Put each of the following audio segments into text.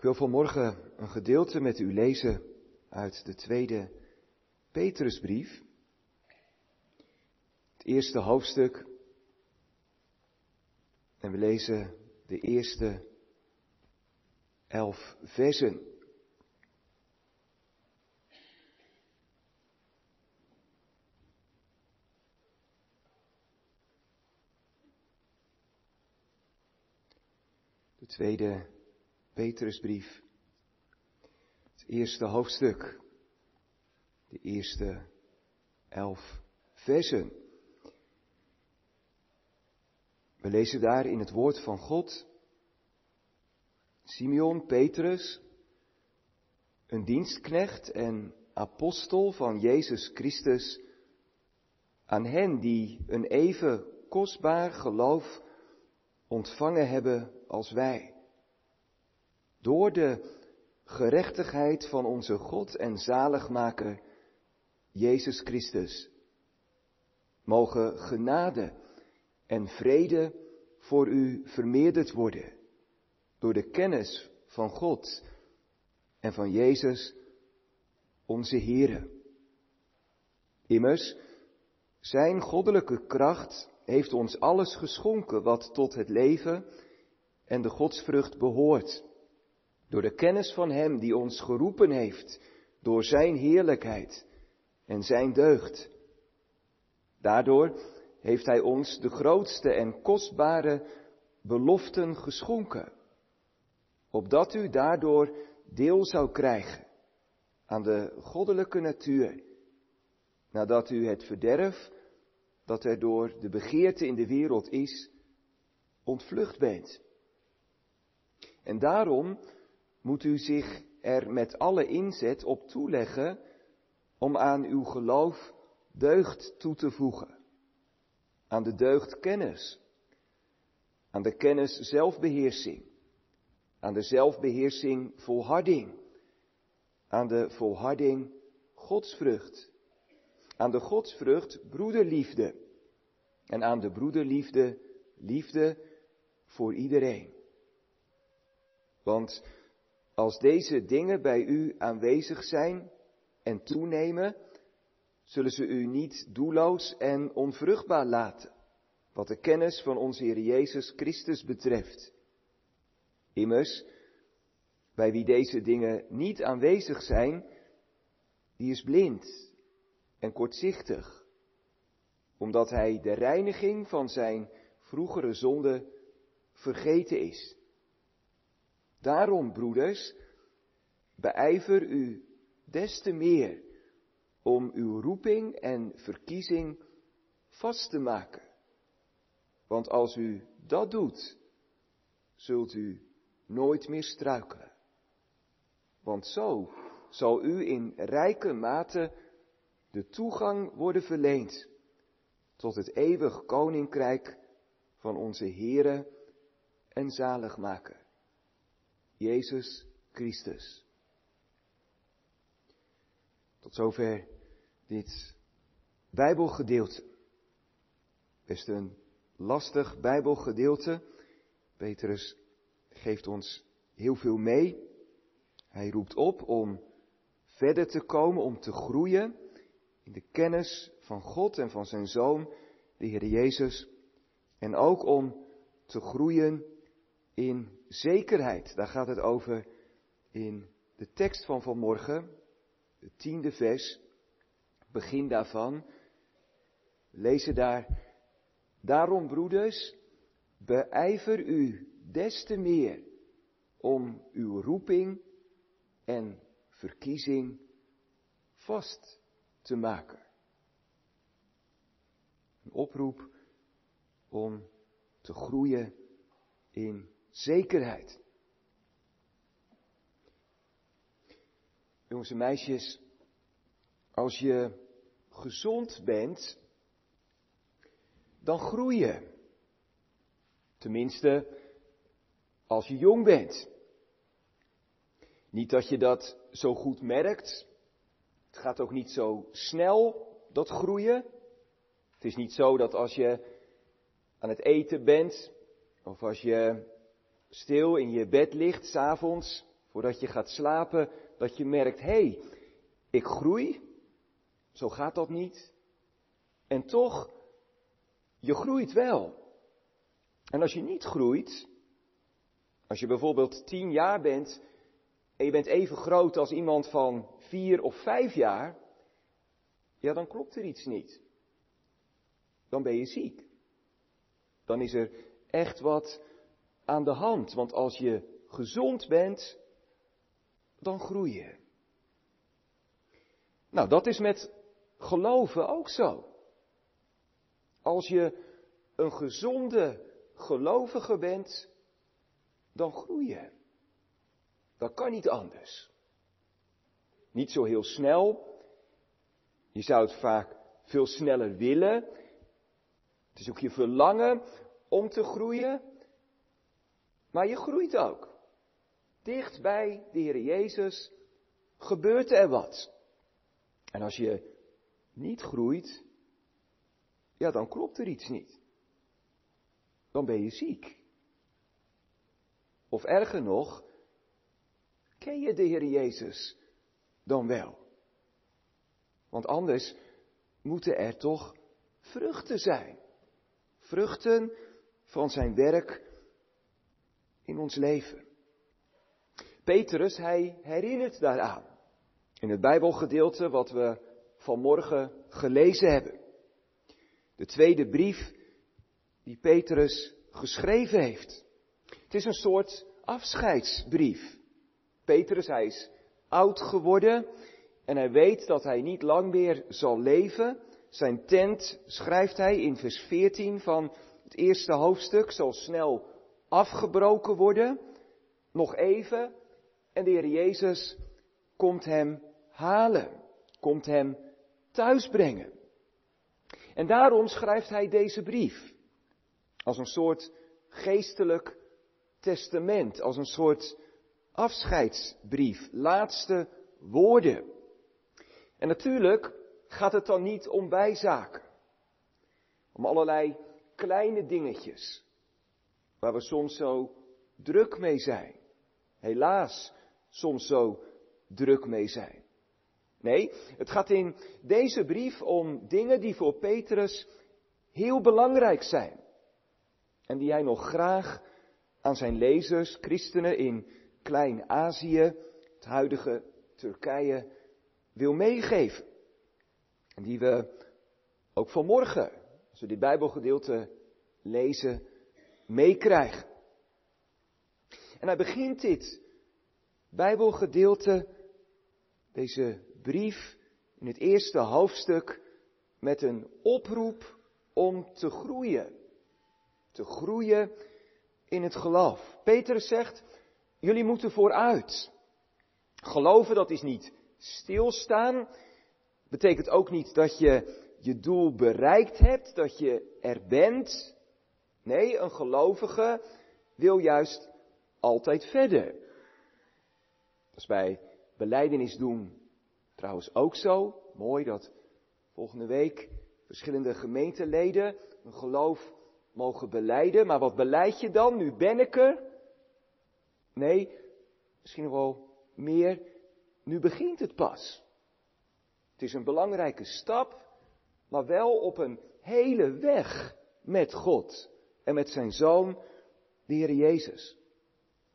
Ik wil vanmorgen een gedeelte met u lezen uit de tweede Petrusbrief. Het eerste hoofdstuk. En we lezen de eerste elf versen. De tweede Petrusbrief. Het eerste hoofdstuk. De eerste elf versen. We lezen daar in het woord van God. Simeon Petrus, een dienstknecht en apostel van Jezus Christus, aan hen die een even kostbaar geloof ontvangen hebben als wij. Door de gerechtigheid van onze God en zaligmaker Jezus Christus. Mogen genade en vrede voor u vermeerderd worden door de kennis van God en van Jezus, onze Here. Immers, Zijn goddelijke kracht heeft ons alles geschonken wat tot het leven en de godsvrucht behoort, door de kennis van Hem die ons geroepen heeft, door Zijn heerlijkheid en Zijn deugd. Daardoor heeft Hij ons de grootste en kostbare beloften geschonken, opdat u daardoor deel zou krijgen aan de goddelijke natuur, nadat u het verderf dat er door de begeerte in de wereld is, ontvlucht bent. En daarom moet u zich er met alle inzet op toeleggen om aan uw geloof deugd toe te voegen. Aan de deugd kennis. Aan de kennis zelfbeheersing. Aan de zelfbeheersing volharding. Aan de volharding godsvrucht. Aan de godsvrucht broederliefde. En aan de broederliefde liefde voor iedereen. Want als deze dingen bij u aanwezig zijn en toenemen, zullen ze u niet doelloos en onvruchtbaar laten, wat de kennis van onze Heer Jezus Christus betreft. Immers, bij wie deze dingen niet aanwezig zijn, die is blind en kortzichtig, omdat hij de reiniging van zijn vroegere zonde vergeten is. Daarom, broeders, beijver u des te meer om uw roeping en verkiezing vast te maken. Want als u dat doet, zult u nooit meer struikelen. Want zo zal u in rijke mate de toegang worden verleend tot het eeuwig koninkrijk van onze Heere en Zaligmaker, Jezus Christus. Tot zover dit Bijbelgedeelte. Best een lastig Bijbelgedeelte. Petrus geeft ons heel veel mee. Hij roept op om verder te komen, om te groeien in de kennis van God en van zijn Zoon, de Heer Jezus. En ook om te groeien in zekerheid. Daar gaat het over in de tekst van vanmorgen, het tiende vers, begin daarvan. Lezen daar, daarom broeders, beijver u des te meer om uw roeping en verkiezing vast te maken. Een oproep om te groeien in zekerheid. Jongens en meisjes, als je gezond bent, dan groei je. Tenminste, als je jong bent. Niet dat je dat zo goed merkt. Het gaat ook niet zo snel, dat groeien. Het is niet zo dat als je aan het eten bent, of als je stil in je bed ligt, s'avonds, voordat je gaat slapen, dat je merkt, hé, hey, ik groei. Zo gaat dat niet. En toch, je groeit wel. En als je niet groeit, als je bijvoorbeeld tien jaar bent en je bent even groot als iemand van vier of vijf jaar, ja, dan klopt er iets niet. Dan ben je ziek. Dan is er echt wat aan de hand. Want als je gezond bent, dan groei je. Nou, dat is met geloven ook zo. Als je een gezonde gelovige bent, dan groei je. Dat kan niet anders. Niet zo heel snel. Je zou het vaak veel sneller willen. Het is ook je verlangen om te groeien. Maar je groeit ook. Dicht bij de Heer Jezus gebeurt er wat. En als je niet groeit, ja, dan klopt er iets niet. Dan ben je ziek. Of erger nog, ken je de Heer Jezus dan wel? Want anders moeten er toch vruchten zijn. Vruchten van zijn werk in ons leven. Petrus, hij herinnert daaraan. In het Bijbelgedeelte wat we vanmorgen gelezen hebben. De tweede brief die Petrus geschreven heeft. Het is een soort afscheidsbrief. Petrus, hij is oud geworden en hij weet dat hij niet lang meer zal leven. Zijn tent, schrijft hij in vers 14 van het eerste hoofdstuk, zal snel afgebroken worden. Nog even en de Heer Jezus komt hem halen, komt hem thuisbrengen. En daarom schrijft hij deze brief. Als een soort geestelijk testament, als een soort afscheidsbrief, laatste woorden. En natuurlijk gaat het dan niet om bijzaken, om allerlei kleine dingetjes, waar we soms zo druk mee zijn. Helaas, soms zo druk mee zijn. Nee, het gaat in deze brief om dingen die voor Petrus heel belangrijk zijn. En die hij nog graag aan zijn lezers, christenen in Klein-Azië, het huidige Turkije, wil meegeven. En die we ook vanmorgen, als we dit Bijbelgedeelte lezen, meekrijgen. En hij begint dit Bijbelgedeelte, deze brief, in het eerste hoofdstuk met een oproep om te groeien. Te groeien in het geloof. Petrus zegt, jullie moeten vooruit. Geloven, dat is niet stilstaan. Betekent ook niet dat je je doel bereikt hebt, dat je er bent. Nee, een gelovige wil juist altijd verder. Dat is bij beleidenis doen trouwens ook zo. Mooi dat volgende week verschillende gemeenteleden een geloof mogen beleiden. Maar wat beleid je dan? Nu ben ik er. Nee, misschien nog wel meer. Nu begint het pas. Het is een belangrijke stap, maar wel op een hele weg met God en met zijn zoon, de Heer Jezus.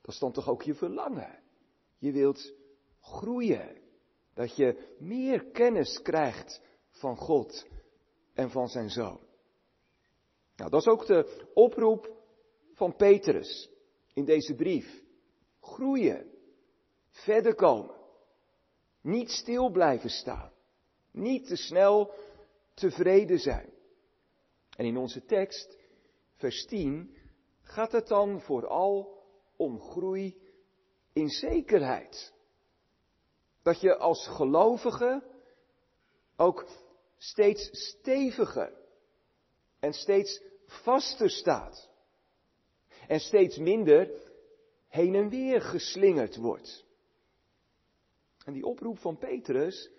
Dat is dan toch ook je verlangen. Je wilt groeien. Dat je meer kennis krijgt van God en van zijn zoon. Nou, dat is ook de oproep van Petrus in deze brief. Groeien. Verder komen. Niet stil blijven staan. Niet te snel tevreden zijn. En in onze tekst, vers 10, gaat het dan vooral om groei in zekerheid. Dat je als gelovige ook steeds steviger en steeds vaster staat. En steeds minder heen en weer geslingerd wordt. En die oproep van Petrus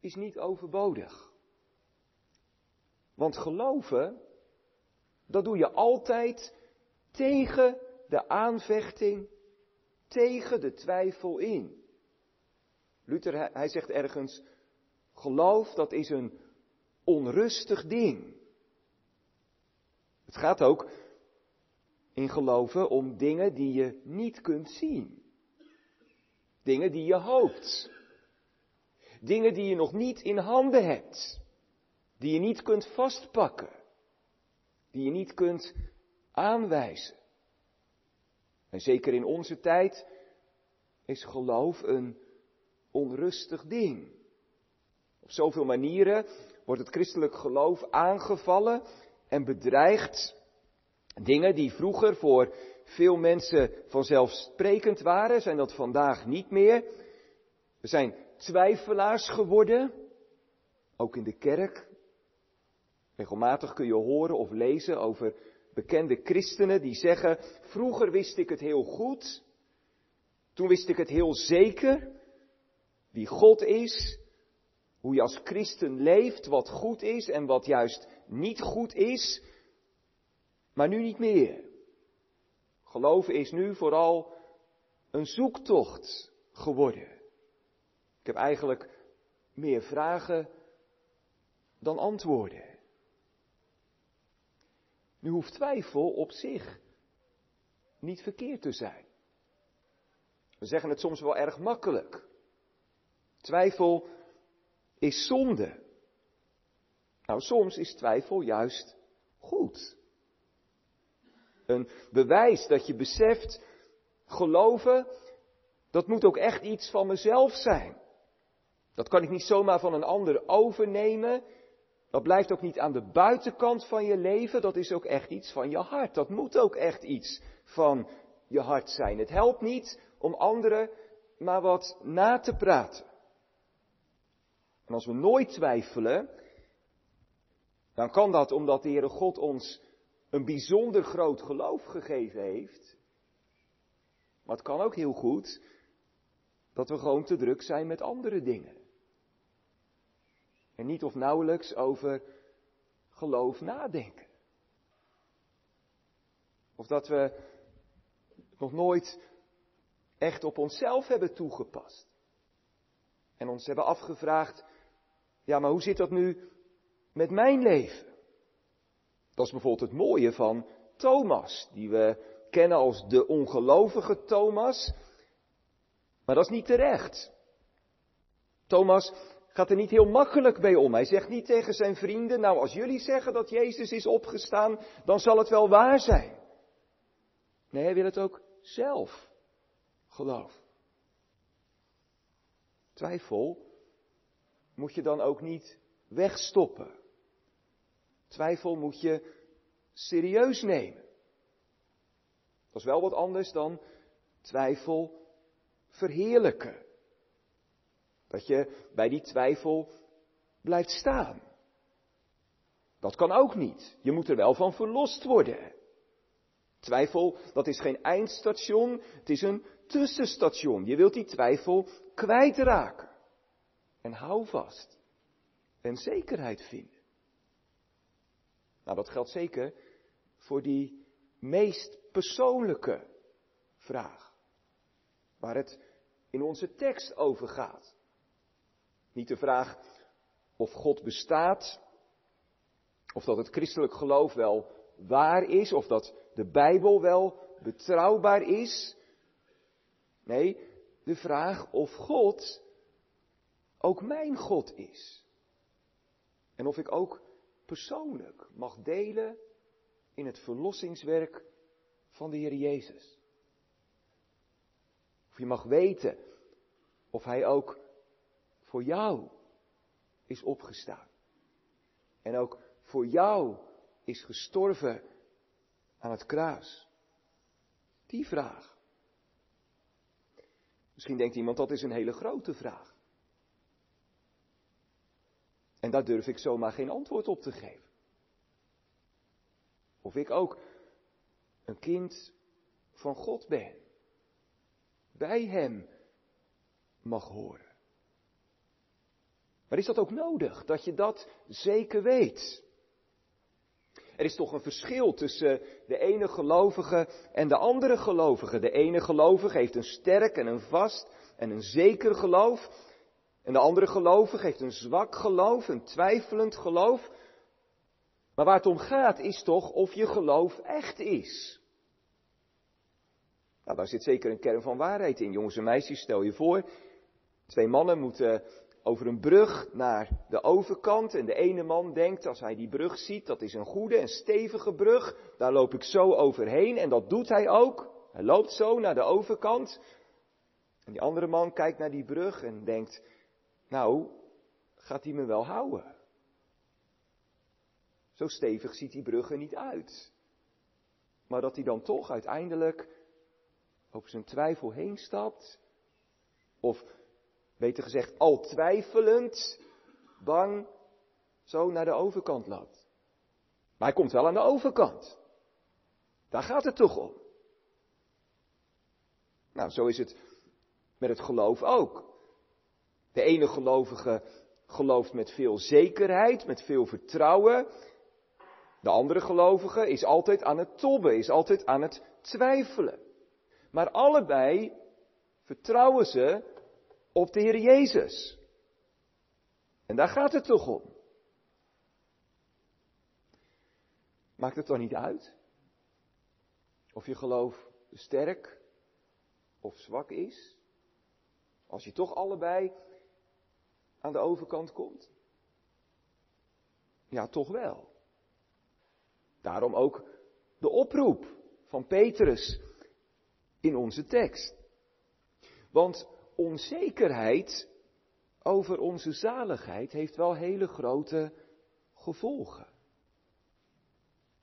is niet overbodig. Want geloven, dat doe je altijd tegen de aanvechting tegen de twijfel in. Luther, hij zegt ergens, geloof dat is een onrustig ding. Het gaat ook in geloven om dingen die je niet kunt zien. Dingen die je hoopt. Dingen die je nog niet in handen hebt. Die je niet kunt vastpakken. Die je niet kunt aanwijzen. En zeker in onze tijd is geloof een onrustig ding. Op zoveel manieren wordt het christelijk geloof aangevallen en bedreigd. Dingen die vroeger voor veel mensen vanzelfsprekend waren, zijn dat vandaag niet meer. We zijn twijfelaars geworden, ook in de kerk. Regelmatig kun je horen of lezen over bekende christenen die zeggen, vroeger wist ik het heel goed, toen wist ik het heel zeker, wie God is, hoe je als christen leeft, wat goed is en wat juist niet goed is, maar nu niet meer. Geloven is nu vooral een zoektocht geworden. Ik heb eigenlijk meer vragen dan antwoorden. Nu hoeft twijfel op zich niet verkeerd te zijn. We zeggen het soms wel erg makkelijk. Twijfel is zonde. Nou, soms is twijfel juist goed. Een bewijs dat je beseft, geloven, dat moet ook echt iets van mezelf zijn. Dat kan ik niet zomaar van een ander overnemen. Dat blijft ook niet aan de buitenkant van je leven, dat is ook echt iets van je hart. Dat moet ook echt iets van je hart zijn. Het helpt niet om anderen maar wat na te praten. En als we nooit twijfelen, dan kan dat omdat de Heere God ons een bijzonder groot geloof gegeven heeft. Maar het kan ook heel goed dat we gewoon te druk zijn met andere dingen. En niet of nauwelijks over geloof nadenken. Of dat we nog nooit echt op onszelf hebben toegepast. En ons hebben afgevraagd, ja maar hoe zit dat nu met mijn leven? Dat is bijvoorbeeld het mooie van Thomas, die we kennen als de ongelovige Thomas. Maar dat is niet terecht. Thomas gaat er niet heel makkelijk bij om. Hij zegt niet tegen zijn vrienden, nou als jullie zeggen dat Jezus is opgestaan, dan zal het wel waar zijn. Nee, hij wil het ook zelf geloven. Twijfel moet je dan ook niet wegstoppen. Twijfel moet je serieus nemen. Dat is wel wat anders dan twijfel verheerlijken. Dat je bij die twijfel blijft staan. Dat kan ook niet. Je moet er wel van verlost worden. Twijfel, dat is geen eindstation, het is een tussenstation. Je wilt die twijfel kwijtraken. En hou vast. En zekerheid vinden. Nou, dat geldt zeker voor die meest persoonlijke vraag. Waar het in onze tekst over gaat. Niet de vraag of God bestaat, of dat het christelijk geloof wel waar is, of dat de Bijbel wel betrouwbaar is. Nee, de vraag of God ook mijn God is. En of ik ook persoonlijk mag delen in het verlossingswerk van de Heer Jezus. Of je mag weten of Hij ook voor jou is opgestaan. En ook voor jou is gestorven aan het kruis. Die vraag. Misschien denkt iemand dat is een hele grote vraag. En daar durf ik zomaar geen antwoord op te geven. Of ik ook een kind van God ben. Bij Hem mag horen. Maar is dat ook nodig, dat je dat zeker weet? Er is toch een verschil tussen de ene gelovige en de andere gelovige. De ene gelovige heeft een sterk en een vast en een zeker geloof. En de andere gelovige heeft een zwak geloof, een twijfelend geloof. Maar waar het om gaat is toch of je geloof echt is. Nou, daar zit zeker een kern van waarheid in. Jongens en meisjes, stel je voor, twee mannen moeten over een brug naar de overkant. En de ene man denkt, als hij die brug ziet, dat is een goede en stevige brug. Daar loop ik zo overheen. En dat doet hij ook. Hij loopt zo naar de overkant. En die andere man kijkt naar die brug en denkt, nou, gaat hij me wel houden? Zo stevig ziet die brug er niet uit. Maar dat hij dan toch uiteindelijk over zijn twijfel heen stapt. Of beter gezegd, al twijfelend, bang, zo naar de overkant loopt. Maar hij komt wel aan de overkant. Daar gaat het toch om. Nou, zo is het met het geloof ook. De ene gelovige gelooft met veel zekerheid, met veel vertrouwen. De andere gelovige is altijd aan het tobben, is altijd aan het twijfelen. Maar allebei vertrouwen ze op de Heer Jezus. En daar gaat het toch om. Maakt het dan niet uit of je geloof sterk of zwak is? Als je toch allebei aan de overkant komt? Ja, toch wel. Daarom ook de oproep van Petrus in onze tekst. Want onzekerheid over onze zaligheid heeft wel hele grote gevolgen.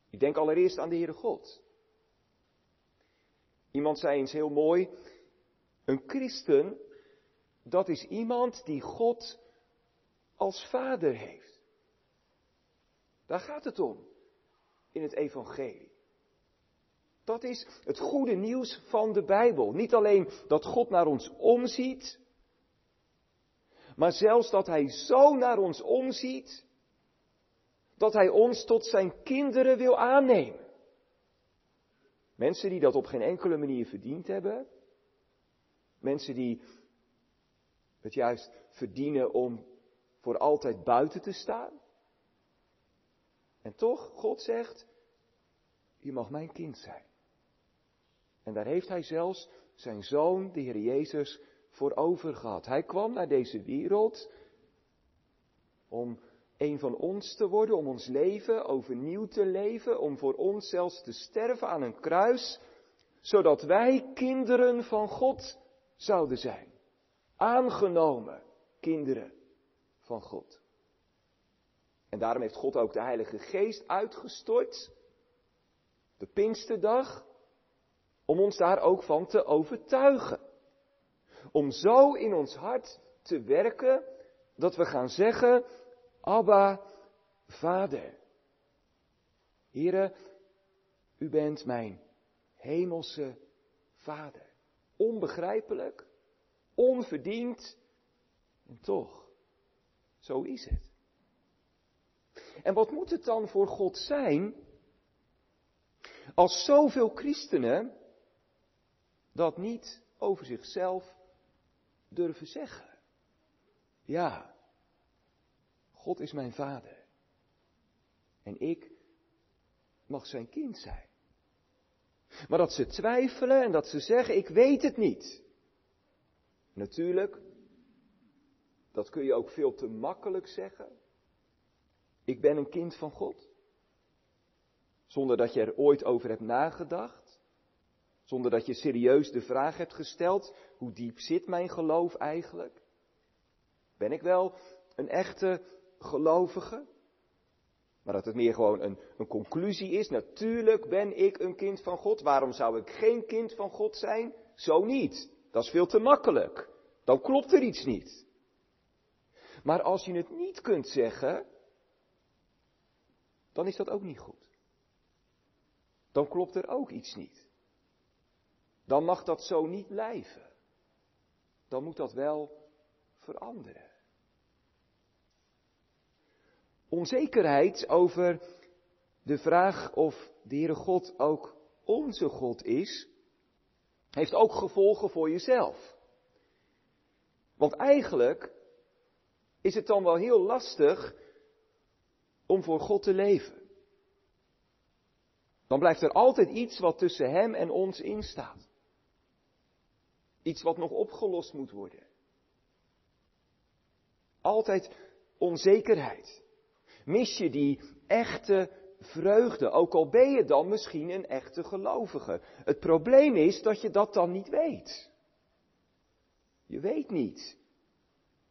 Ik denk allereerst aan de Heere God. Iemand zei eens heel mooi, een christen, dat is iemand die God als vader heeft. Daar gaat het om in het evangelie. Dat is het goede nieuws van de Bijbel. Niet alleen dat God naar ons omziet, maar zelfs dat Hij zo naar ons omziet, dat Hij ons tot Zijn kinderen wil aannemen. Mensen die dat op geen enkele manier verdiend hebben, mensen die het juist verdienen om voor altijd buiten te staan. En toch, God zegt, je mag mijn kind zijn. En daar heeft hij zelfs zijn zoon, de Heer Jezus, voor over gehad. Hij kwam naar deze wereld om een van ons te worden, om ons leven overnieuw te leven, om voor ons zelfs te sterven aan een kruis, zodat wij kinderen van God zouden zijn. Aangenomen kinderen van God. En daarom heeft God ook de Heilige Geest uitgestort, de Pinksterdag, om ons daar ook van te overtuigen. Om zo in ons hart te werken dat we gaan zeggen, Abba, Vader. Here, u bent mijn hemelse Vader. Onbegrijpelijk, onverdiend, en toch, zo is het. En wat moet het dan voor God zijn als zoveel christenen dat niet over zichzelf durven zeggen. Ja, God is mijn vader. En ik mag zijn kind zijn. Maar dat ze twijfelen en dat ze zeggen, ik weet het niet. Natuurlijk, dat kun je ook veel te makkelijk zeggen. Ik ben een kind van God. Zonder dat je er ooit over hebt nagedacht. Zonder dat je serieus de vraag hebt gesteld, hoe diep zit mijn geloof eigenlijk? Ben ik wel een echte gelovige? Maar dat het meer gewoon een, een conclusie is. Natuurlijk ben ik een kind van God. Waarom zou ik geen kind van God zijn? Zo niet. Dat is veel te makkelijk. Dan klopt er iets niet. Maar als je het niet kunt zeggen, dan is dat ook niet goed. Dan klopt er ook iets niet dan mag dat zo niet blijven. Dan moet dat wel veranderen. de vraag of de Heere God ook onze God is, heeft ook gevolgen voor jezelf. Want eigenlijk is het dan wel heel lastig om voor God te leven. Dan blijft er altijd iets wat tussen Hem en ons instaat. Iets wat nog opgelost moet worden. Altijd onzekerheid. Mis je die echte vreugde, ook al ben je dan misschien een echte gelovige. Het probleem is dat je dat dan niet weet. Je weet niet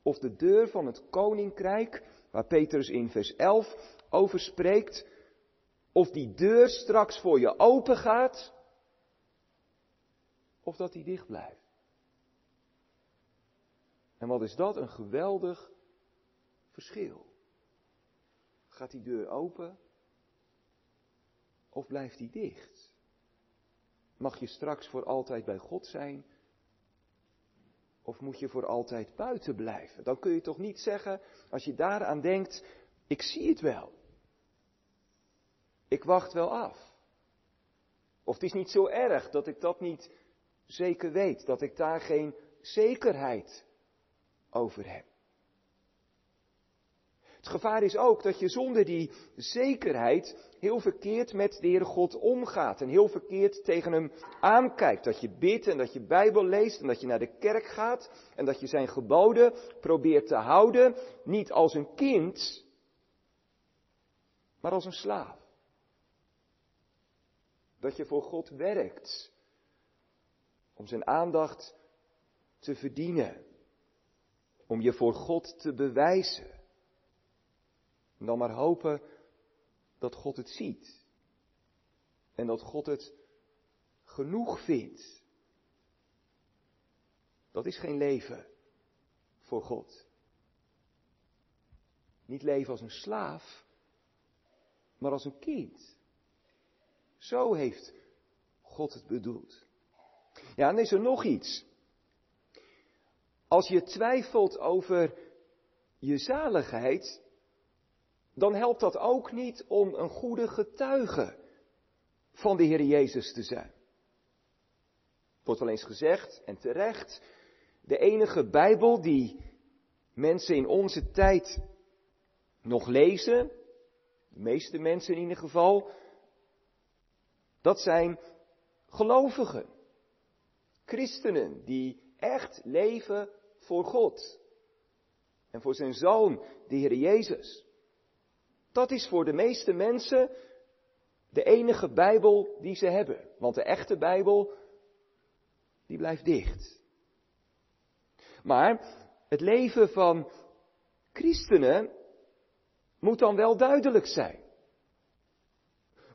of de deur van het koninkrijk, waar Petrus in vers 11 over spreekt, of die deur straks voor je open gaat, of dat die dicht blijft. En wat is dat een geweldig verschil. Gaat die deur open of blijft die dicht? Mag je straks voor altijd bij God zijn of moet je voor altijd buiten blijven? Dan kun je toch niet zeggen, als je daaraan denkt, ik zie het wel. Ik wacht wel af. Of het is niet zo erg dat ik dat niet zeker weet, dat ik daar geen zekerheid over heb. Het gevaar is ook dat je zonder die zekerheid heel verkeerd met de Heere God omgaat en heel verkeerd tegen Hem aankijkt. Dat je bidt en dat je Bijbel leest en dat je naar de kerk gaat en dat je Zijn geboden probeert te houden, niet als een kind, maar als een slaaf. Dat je voor God werkt om Zijn aandacht te verdienen, om je voor God te bewijzen. En dan maar hopen dat God het ziet. En dat God het genoeg vindt. Dat is geen leven voor God. Niet leven als een slaaf, maar als een kind. Zo heeft God het bedoeld. Ja, en is er nog iets. Als je twijfelt over je zaligheid, dan helpt dat ook niet om een goede getuige van de Heer Jezus te zijn. Wordt wel eens gezegd, en terecht, de enige Bijbel die mensen in onze tijd nog lezen, de meeste mensen in ieder geval, dat zijn gelovigen, christenen die echt leven voor God en voor zijn zoon, de Heer Jezus. Dat is voor de meeste mensen de enige Bijbel die ze hebben. Want de echte Bijbel, die blijft dicht. Maar het leven van christenen moet dan wel duidelijk zijn.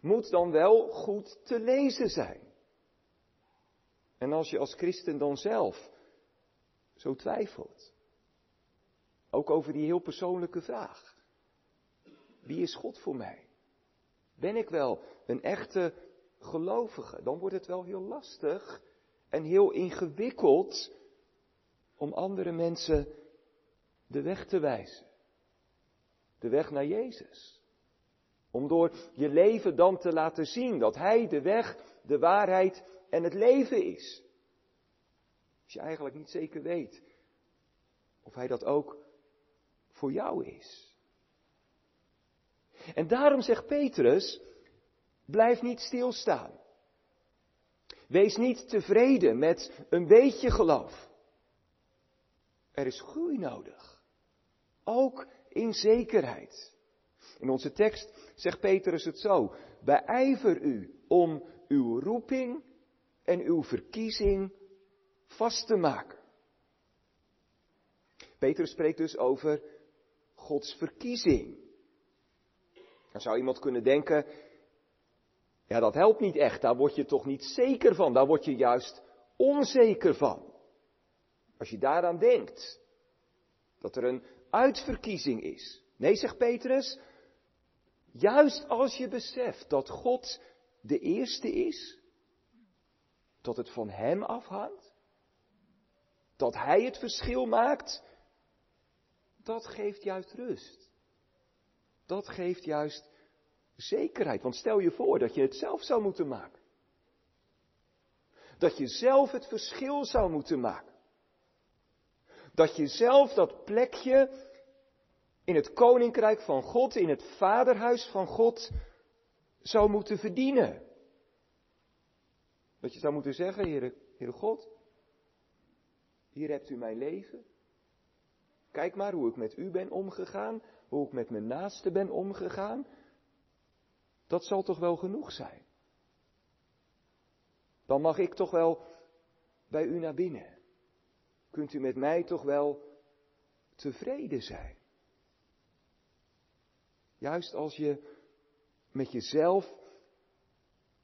Moet dan wel goed te lezen zijn. En als je als christen dan zelf zo twijfelt, ook over die heel persoonlijke vraag. Wie is God voor mij? Ben ik wel een echte gelovige? Dan wordt het wel heel lastig en heel ingewikkeld om andere mensen de weg te wijzen. De weg naar Jezus. Om door je leven dan te laten zien dat Hij de weg, de waarheid en het leven is. Als je eigenlijk niet zeker weet of Hij dat ook voor jou is. En daarom zegt Petrus, blijf niet stilstaan. Wees niet tevreden met een beetje geloof. Er is groei nodig. Ook in zekerheid. In onze tekst zegt Petrus het zo. Beijver u om uw roeping en uw verkiezing vast te maken. Petrus spreekt dus over Gods verkiezing. Dan zou iemand kunnen denken, ja dat helpt niet echt, daar word je toch niet zeker van, daar word je juist onzeker van. Als je daaraan denkt, dat er een uitverkiezing is. Nee, zegt Petrus, juist als je beseft dat God de eerste is, dat het van Hem afhangt, dat Hij het verschil maakt, dat geeft juist rust dat geeft juist zekerheid. Want stel je voor dat je het zelf zou moeten maken. Dat je zelf het verschil zou moeten maken. Dat je zelf dat plekje in het koninkrijk van God, in het vaderhuis van God, zou moeten verdienen. Dat je zou moeten zeggen, Heere, God, hier hebt u mijn leven. Kijk maar hoe ik met u ben omgegaan, hoe ik met mijn naaste ben omgegaan. Dat zal toch wel genoeg zijn. Dan mag ik toch wel bij u naar binnen. Kunt u met mij toch wel tevreden zijn. Juist als je met jezelf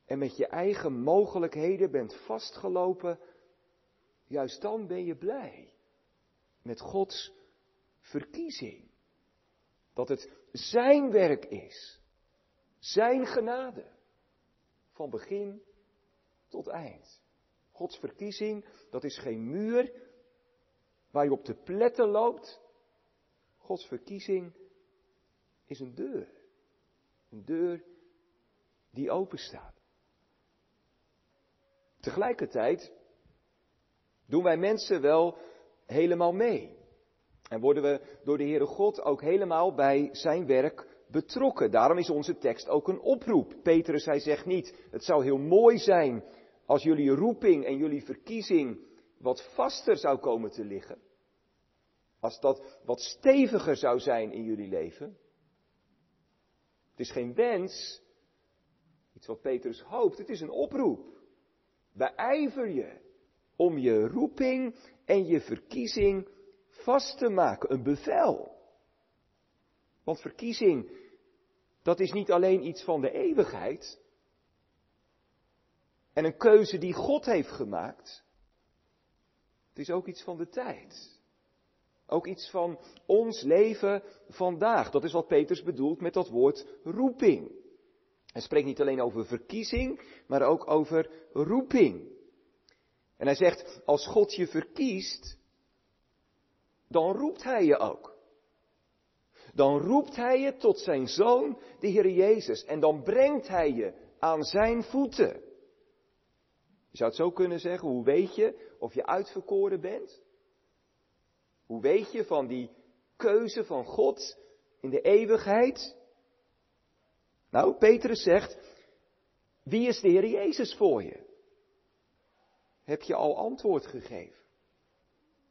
en met je eigen mogelijkheden bent vastgelopen, juist dan ben je blij met Gods verkiezing. Dat het Zijn werk is, Zijn genade, van begin tot eind. Gods verkiezing, dat is geen muur waar je op de pletten loopt. Gods verkiezing is een deur. Een deur die open staat. Tegelijkertijd doen wij mensen wel helemaal mee. En worden we door de Heere God ook helemaal bij zijn werk betrokken. Daarom is onze tekst ook een oproep. Petrus, hij zegt niet, het zou heel mooi zijn als jullie roeping en jullie verkiezing wat vaster zou komen te liggen. Als dat wat steviger zou zijn in jullie leven. Het is geen wens, iets wat Petrus hoopt, het is een oproep. Beijver je om je roeping en je verkiezing vast te maken, een bevel. Want verkiezing, dat is niet alleen iets van de eeuwigheid en een keuze die God heeft gemaakt. Het is ook iets van de tijd. Ook iets van ons leven vandaag. Dat is wat Peters bedoelt met dat woord roeping. Hij spreekt niet alleen over verkiezing, maar ook over roeping. En hij zegt, als God je verkiest, dan roept hij je ook. Dan roept hij je tot zijn zoon, de Heer Jezus. En dan brengt hij je aan zijn voeten. Je zou het zo kunnen zeggen, hoe weet je of je uitverkoren bent? Hoe weet je van die keuze van God in de eeuwigheid? Nou, Petrus zegt, wie is de Heer Jezus voor je? Heb je al antwoord gegeven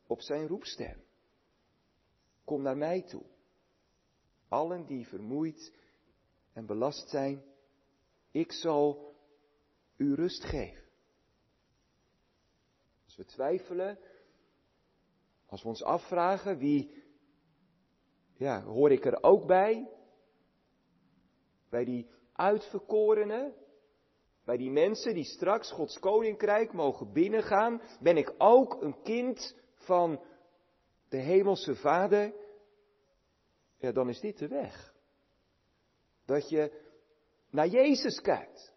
op zijn roepstem? Kom naar mij toe. Allen die vermoeid en belast zijn, ik zal u rust geven. Als we twijfelen, als we ons afvragen wie, ja, hoor ik er ook bij? Bij die uitverkorenen? Bij die mensen die straks Gods koninkrijk mogen binnengaan? Ben ik ook een kind van de hemelse Vader? Ja, dan is dit de weg. Dat je naar Jezus kijkt.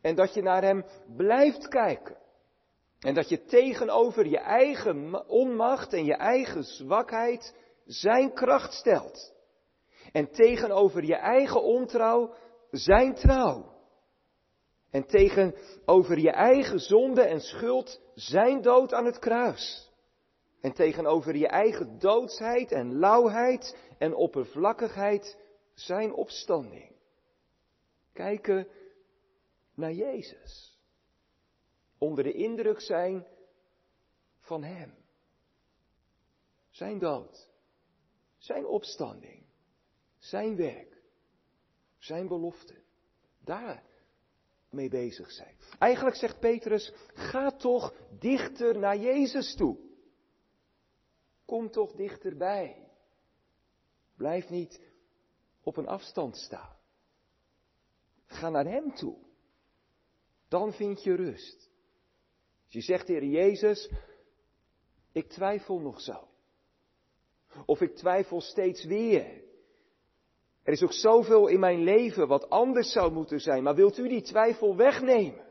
En dat je naar Hem blijft kijken. En dat je tegenover je eigen onmacht en je eigen zwakheid zijn kracht stelt. En tegenover je eigen ontrouw zijn trouw. En tegenover je eigen zonde en schuld zijn dood aan het kruis. En tegenover je eigen doodsheid en lauwheid en oppervlakkigheid zijn opstanding. Kijken naar Jezus onder de indruk zijn van Hem. Zijn dood, Zijn opstanding, Zijn werk, Zijn belofte. Daar mee bezig zijn. Eigenlijk zegt Petrus, ga toch dichter naar Jezus toe. Kom toch dichterbij. Blijf niet op een afstand staan. Ga naar Hem toe. Dan vind je rust. Je zegt, Heer Jezus, ik twijfel nog zo. Of ik twijfel steeds weer. Er is ook zoveel in mijn leven wat anders zou moeten zijn, maar wilt u die twijfel wegnemen?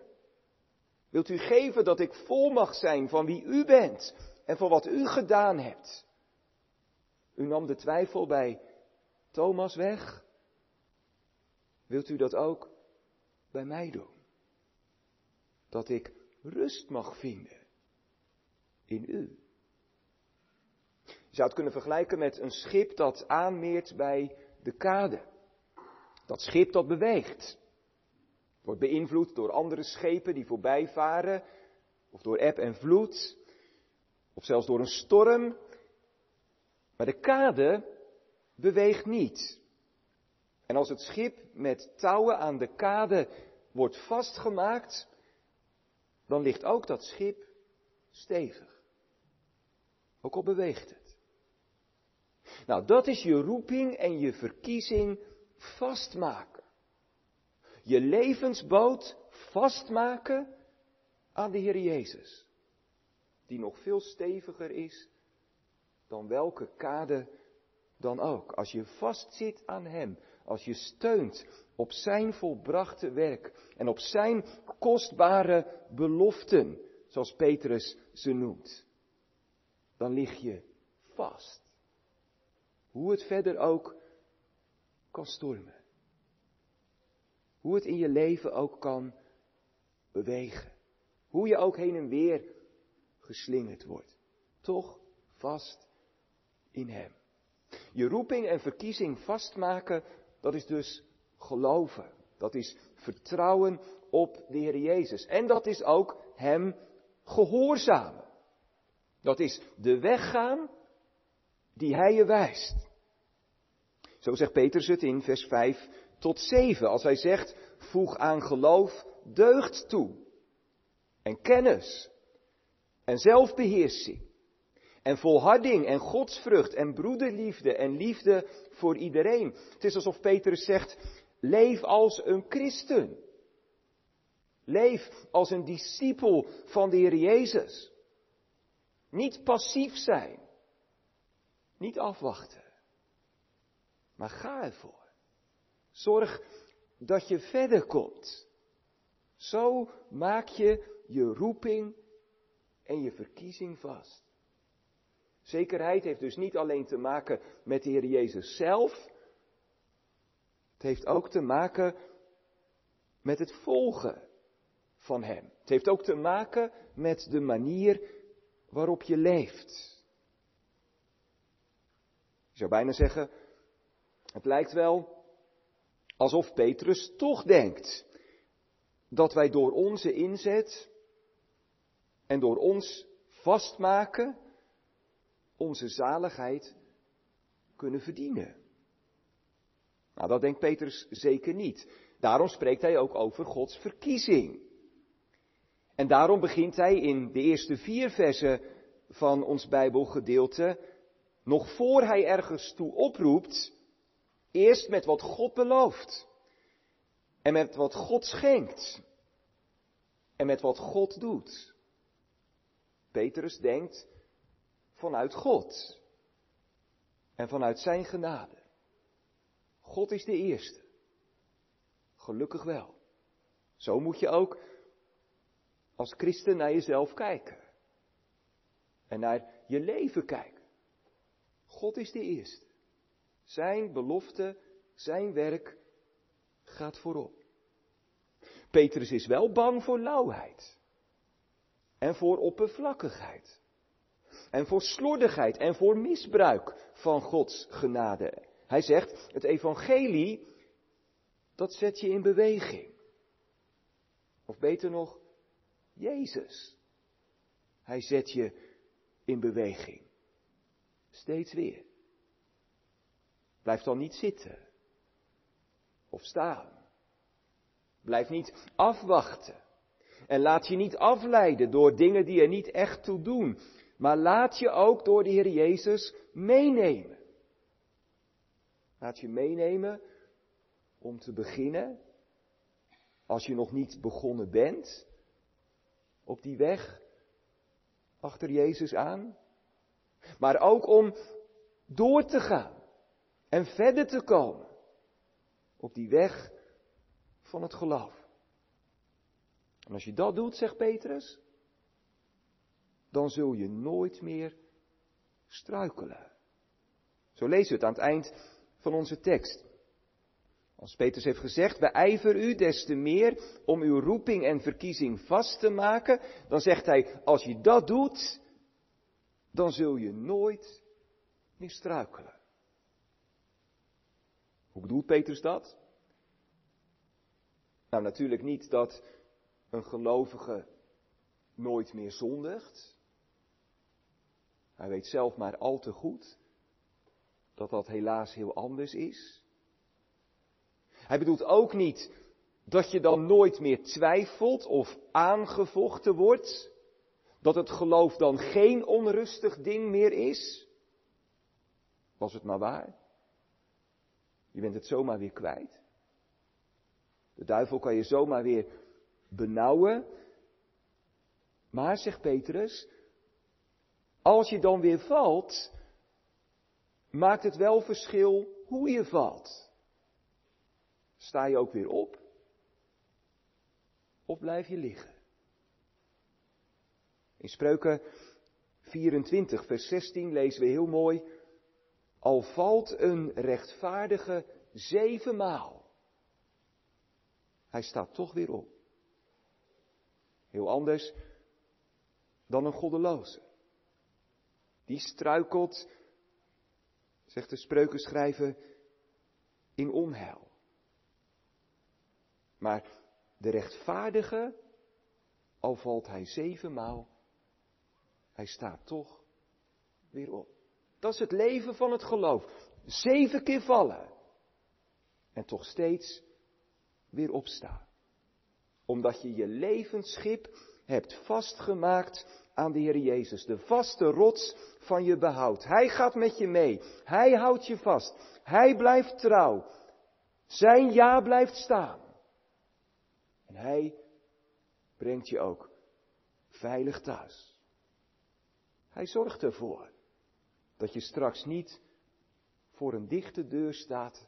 Wilt u geven dat ik vol mag zijn van wie u bent en van wat u gedaan hebt? U nam de twijfel bij Thomas weg. Wilt u dat ook bij mij doen? Dat ik rust mag vinden in u. Je zou het kunnen vergelijken met een schip dat aanmeert bij de kade. Dat schip dat beweegt. Wordt beïnvloed door andere schepen die voorbij varen, of door eb en vloed, of zelfs door een storm. Maar de kade beweegt niet. En als het schip met touwen aan de kade wordt vastgemaakt, dan ligt ook dat schip stevig. Ook al beweegt het. Nou, dat is je roeping en je verkiezing vastmaken. Je levensboot vastmaken aan de Heer Jezus. Die nog veel steviger is dan welke kade dan ook. Als je vastzit aan Hem, als je steunt op Zijn volbrachte werk en op Zijn kostbare beloften, zoals Petrus ze noemt, dan lig je vast. Hoe het verder ook kan stormen. Hoe het in je leven ook kan bewegen. Hoe je ook heen en weer geslingerd wordt. Toch vast in Hem. Je roeping en verkiezing vastmaken, dat is dus geloven. Dat is vertrouwen op de Heer Jezus. En dat is ook Hem gehoorzamen. Dat is de weg gaan die Hij je wijst. Zo zegt Petrus het in vers 5 tot 7, als hij zegt, voeg aan geloof deugd toe. En kennis. En zelfbeheersing. En volharding en godsvrucht en broederliefde en liefde voor iedereen. Het is alsof Petrus zegt, leef als een christen. Leef als een discipel van de Heer Jezus. Niet passief zijn. Niet afwachten. Maar ga ervoor. Zorg dat je verder komt. Zo maak je je roeping en je verkiezing vast. Zekerheid heeft dus niet alleen te maken met de Heer Jezus zelf. Het heeft ook te maken met het volgen van Hem. Het heeft ook te maken met de manier waarop je leeft. Je zou bijna zeggen, het lijkt wel alsof Petrus toch denkt dat wij door onze inzet en door ons vastmaken onze zaligheid kunnen verdienen. Nou, dat denkt Petrus zeker niet. Daarom spreekt hij ook over Gods verkiezing. En daarom begint hij in de eerste vier versen van ons Bijbelgedeelte, nog voor hij ergens toe oproept, eerst met wat God belooft. En met wat God schenkt. En met wat God doet. Petrus denkt vanuit God. En vanuit zijn genade. God is de eerste. Gelukkig wel. Zo moet je ook als christen naar jezelf kijken. En naar je leven kijken. God is de eerste. Zijn belofte, zijn werk gaat voorop. Petrus is wel bang voor lauwheid. En voor oppervlakkigheid. En voor slordigheid en voor misbruik van Gods genade. Hij zegt, het evangelie, dat zet je in beweging. Of beter nog, Jezus. Hij zet je in beweging. Steeds weer. Blijf dan niet zitten. Of staan. Blijf niet afwachten. En laat je niet afleiden door dingen die er niet echt toe doen. Maar laat je ook door de Heer Jezus meenemen. Laat je meenemen om te beginnen, als je nog niet begonnen bent, op die weg achter Jezus aan. Maar ook om door te gaan en verder te komen op die weg van het geloof. En als je dat doet, zegt Petrus, dan zul je nooit meer struikelen. Zo lezen we het aan het eind van onze tekst. Als Petrus heeft gezegd, beijver u des te meer om uw roeping en verkiezing vast te maken, dan zegt hij, als je dat doet, dan zul je nooit meer struikelen. Hoe bedoelt Petrus dat? Nou, natuurlijk niet dat een gelovige nooit meer zondigt. Hij weet zelf maar al te goed dat dat helaas heel anders is. Hij bedoelt ook niet dat je dan nooit meer twijfelt of aangevochten wordt. Dat het geloof dan geen onrustig ding meer is. Was het maar waar? Je bent het zomaar weer kwijt. De duivel kan je zomaar weer benauwen. Maar, zegt Petrus, als je dan weer valt, maakt het wel verschil hoe je valt. Sta je ook weer op? Of blijf je liggen? In Spreuken 24, vers 16 lezen we heel mooi. Al valt een rechtvaardige zevenmaal. Hij staat toch weer op. Heel anders dan een goddeloze. Die struikelt, zegt de spreukenschrijver, in onheil. Maar de rechtvaardige, al valt hij zevenmaal, hij staat toch weer op. Dat is het leven van het geloof. Zeven keer vallen. En toch steeds weer opstaan. Omdat je je levensschip hebt vastgemaakt aan de Heer Jezus. De vaste rots van je behoud. Hij gaat met je mee. Hij houdt je vast. Hij blijft trouw. Zijn ja blijft staan. En hij brengt je ook veilig thuis. Hij zorgt ervoor dat je straks niet voor een dichte deur staat,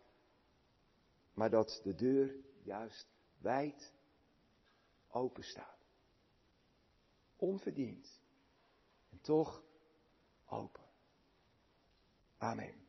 maar dat de deur juist wijd open staat. Onverdiend. En toch open. Amen.